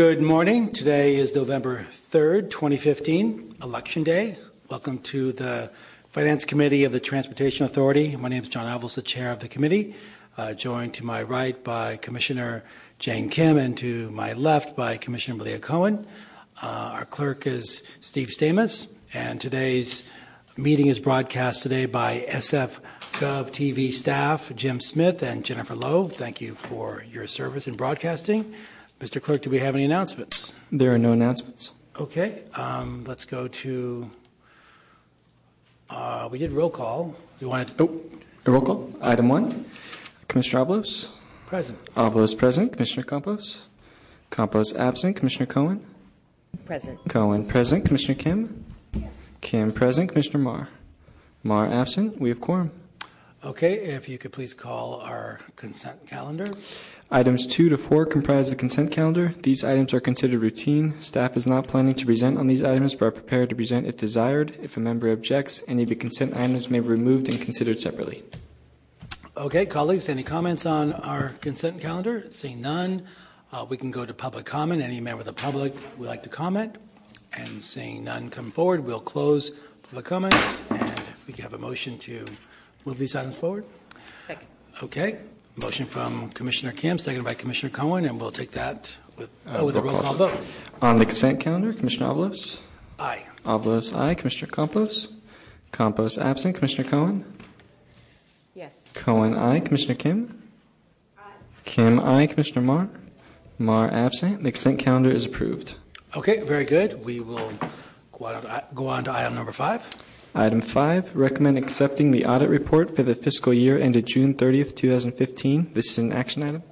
Good morning. Today is November 3rd, 2015, Election Day. Welcome to the Finance Committee of the Transportation Authority. My name is John Avalos, the chair of the committee, uh, joined to my right by Commissioner Jane Kim and to my left by Commissioner Malia Cohen. Uh, our clerk is Steve Stamos, and today's meeting is broadcast today by SF Gov TV staff Jim Smith and Jennifer Lowe. Thank you for your service in broadcasting. Mr. Clerk, do we have any announcements? There are no announcements. Okay, um, let's go to. Uh, we did roll call. We wanted to. Oh, roll call. Item one. Commissioner Avalos. Present. Avalos present. Commissioner Campos. Campos absent. Commissioner Cohen. Present. Cohen present. Commissioner Kim. Kim present. Commissioner Mar. Mar absent. We have quorum. Okay, if you could please call our consent calendar. Items 2 to 4 comprise the consent calendar. These items are considered routine. Staff is not planning to present on these items but are prepared to present if desired. If a member objects, any of the consent items may be removed and considered separately. Okay, colleagues, any comments on our consent calendar? Seeing none, uh, we can go to public comment. Any member of the public would like to comment? And seeing none come forward, we'll close public comments and we can have a motion to Move these items forward? Second. Okay. Motion from Commissioner Kim, seconded by Commissioner Cohen, and we'll take that with, oh, with a roll call vote. Uh, on the consent calendar, Commissioner Avalos? Aye. Avalos, aye. Commissioner Campos? Campos absent. Commissioner Cohen? Yes. Cohen, aye. Commissioner Kim? Aye. Kim, aye. Commissioner Mar? Mar absent. The consent calendar is approved. Okay, very good. We will go on, go on to item number five. Item 5, recommend accepting the audit report for the fiscal year ended June 30th, 2015. This is an action item.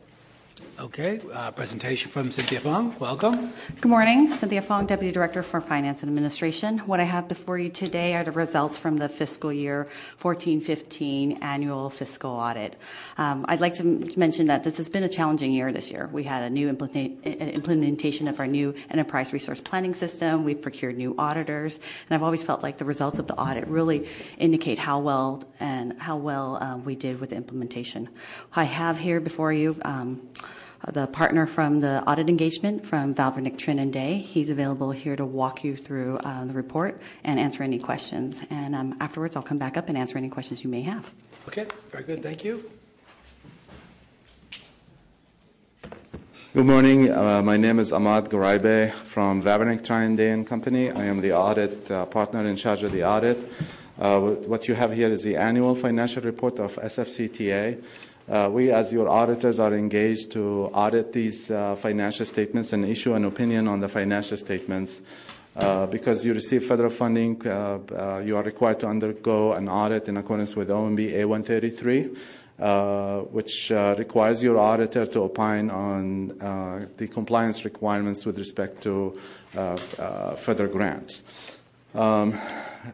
Okay, uh, presentation from Cynthia Fong. Welcome. Good morning. Cynthia Fong, Deputy Director for Finance and Administration. What I have before you today are the results from the fiscal year 14-15 annual fiscal audit. Um, I'd like to mention that this has been a challenging year this year. We had a new implementation of our new enterprise resource planning system. We've procured new auditors, and I've always felt like the results of the audit really indicate how well and how well um, we did with the implementation. I have here before you um, the partner from the audit engagement from Vavrinek Trine and Day. He's available here to walk you through uh, the report and answer any questions. And um, afterwards, I'll come back up and answer any questions you may have. Okay, very good. Thank you. Good morning. Uh, my name is Ahmad Gharaibeh from Vavrinek Trine Day and Company. I am the audit uh, partner in charge of the audit. Uh, what you have here is the annual financial report of SFCTA. Uh, we, as your auditors, are engaged to audit these uh, financial statements and issue an opinion on the financial statements. Uh, because you receive federal funding, uh, uh, you are required to undergo an audit in accordance with OMB A133, uh, which requires your auditor to opine on the compliance requirements with respect to federal grants. Um,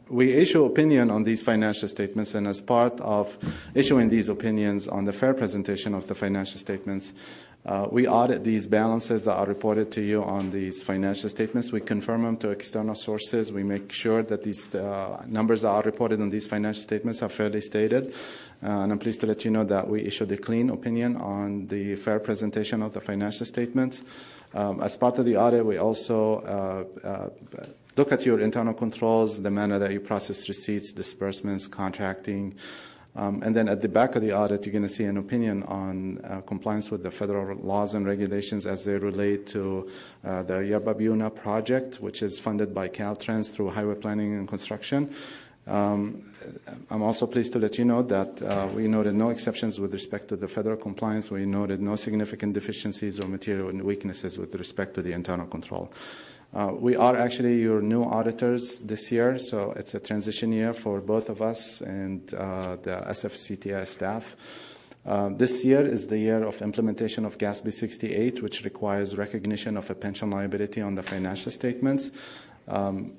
we issue opinion on these financial statements, and as part of issuing these opinions on the fair presentation of the financial statements, uh, we audit these balances that are reported to you on these financial statements. We confirm them to external sources. We make sure that these uh, numbers that are reported on these financial statements are fairly stated. Uh, and I'm pleased to let you know that we issued a clean opinion on the fair presentation of the financial statements. Um, as part of the audit, we also uh, uh, look at your internal controls, the manner that you process receipts, disbursements, contracting. Um, and then at the back of the audit, you're going to see an opinion on uh, compliance with the federal laws and regulations as they relate to uh, the Yerba Buena project, which is funded by Caltrans through Highway Planning and Construction. Um, I'm also pleased to let you know that uh, we noted no exceptions with respect to the federal compliance. We noted no significant deficiencies or material weaknesses with respect to the internal control. Uh, we are actually your new auditors this year, so it's a transition year for both of us and uh, the SFCTA staff. Uh, this year is the year of implementation of GASB 68, which requires recognition of a pension liability on the financial statements. Um,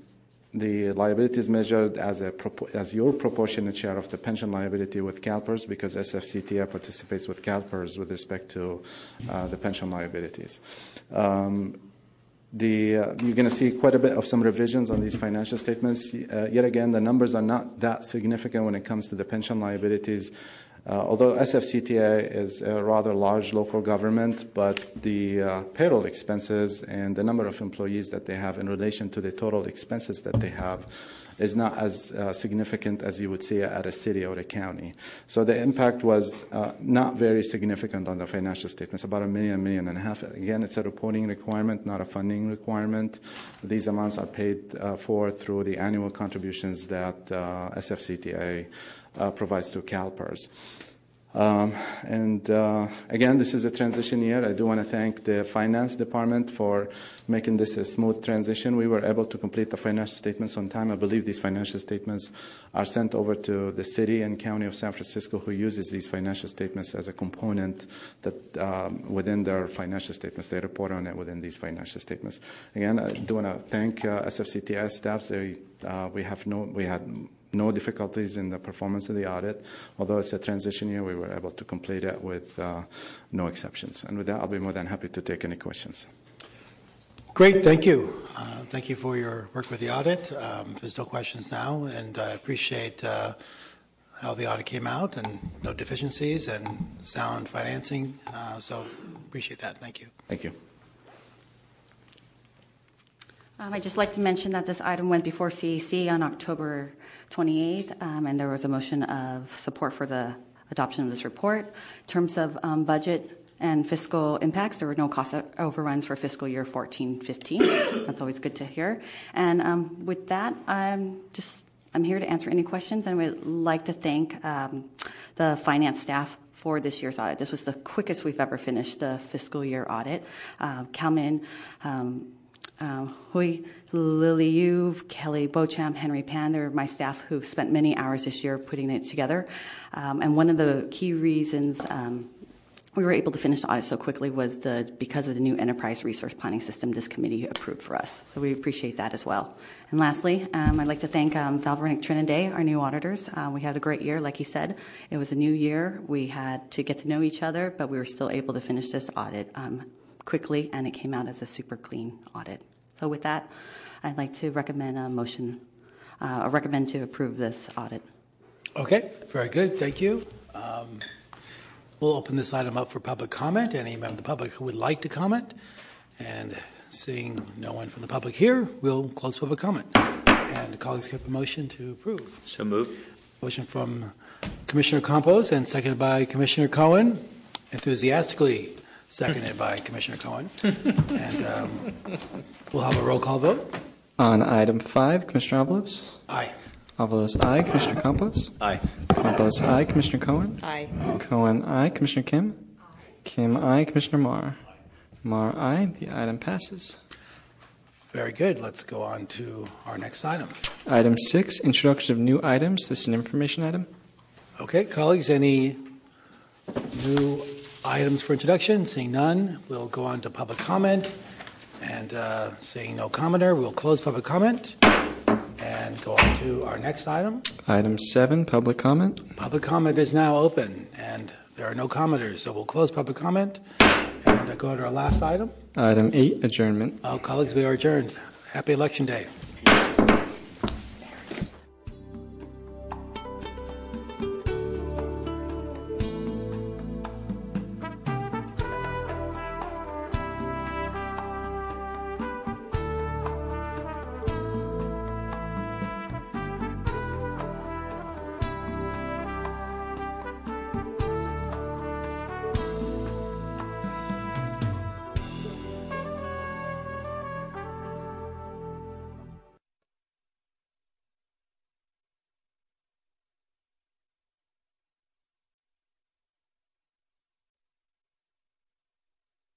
the liability is measured as, a, as your proportionate share of the pension liability with CalPERS because SFCTA participates with CalPERS with respect to uh, the pension liabilities. Um, you're going to see quite a bit of some revisions on these financial statements. Uh, yet again, the numbers are not that significant when it comes to the pension liabilities. Uh, although SFCTA is a rather large local government, but the uh, payroll expenses and the number of employees that they have in relation to the total expenses that they have is not as uh, significant as you would see at a city or a county. So the impact was uh, not very significant on the financial statements, about a million, million and a half. Again, it's a reporting requirement, not a funding requirement. These amounts are paid uh, for through the annual contributions that uh, SFCTA uh, provides to CalPERS. Um, and uh, again, this is a transition year. I do want to thank the finance department for making this a smooth transition. We were able to complete the financial statements on time. I believe these financial statements are sent over to the city and county of San Francisco, who uses these financial statements as a component that um, within their financial statements they report on it within these financial statements. Again, I do want to thank uh, SFCTA staff. They, uh, we have no, we had no difficulties in the performance of the audit. Although it's a transition year, we were able to complete it with uh, no exceptions. And with that, I'll be more than happy to take any questions. Great, thank you. Uh, thank you for your work with the audit. Um, there's no questions now, and I appreciate uh, how the audit came out and no deficiencies and sound financing. Uh, so appreciate that. Thank you. Thank you. Um, I'd just like to mention that this item went before CEC on October 28th, um, and there was a motion of support for the adoption of this report. In terms of um, budget and fiscal impacts, there were no cost overruns for fiscal year 14-15. That's always good to hear. And um, with that, I'm just I'm here to answer any questions, and would like to thank um, the finance staff for this year's audit. This was the quickest we've ever finished the fiscal year audit. Uh, Calman, um, uh, Hui, Lily Yu, Kelly Beauchamp, Henry Pan, they're my staff who spent many hours this year putting it together. Um, and one of the key reasons um, we were able to finish the audit so quickly was the because of the new enterprise resource planning system this committee approved for us. So we appreciate that as well. And lastly, um, I'd like to thank um, Vavrinek Triniday, our new auditors. Uh, we had a great year, like he said. It was a new year. We had to get to know each other, but we were still able to finish this audit um, quickly, and it came out as a super clean audit. So with that, I'd like to recommend a motion, uh, I recommend to approve this audit. Okay, very good. Thank you. Um, we'll open this item up for public comment. Any member of the public who would like to comment? And seeing no one from the public here, we'll close public comment. And colleagues have a motion to approve. So moved. Motion from Commissioner Campos and seconded by Commissioner Cohen. Enthusiastically seconded by Commissioner Cohen. And um, we'll have a roll call vote. On item five, Commissioner Avalos? Aye. Avalos, aye. Commissioner Campos? Aye. Campos, aye. Commissioner Cohen? Aye. Cohen, aye. Commissioner Kim? Kim, aye. Commissioner Mar? Mar, aye. The item passes. Very good. Let's go on to our next item. Item six, introduction of new items. This is an information item. Okay, colleagues, any new items for introduction? Seeing none, we'll go on to public comment. And uh, seeing no commenter, we'll close public comment and go on to our next item. Item seven, public comment. Public comment is now open, and there are no commenters, so we'll close public comment and go to our last item. Item eight, adjournment. Uh, colleagues, we are adjourned. Happy Election Day.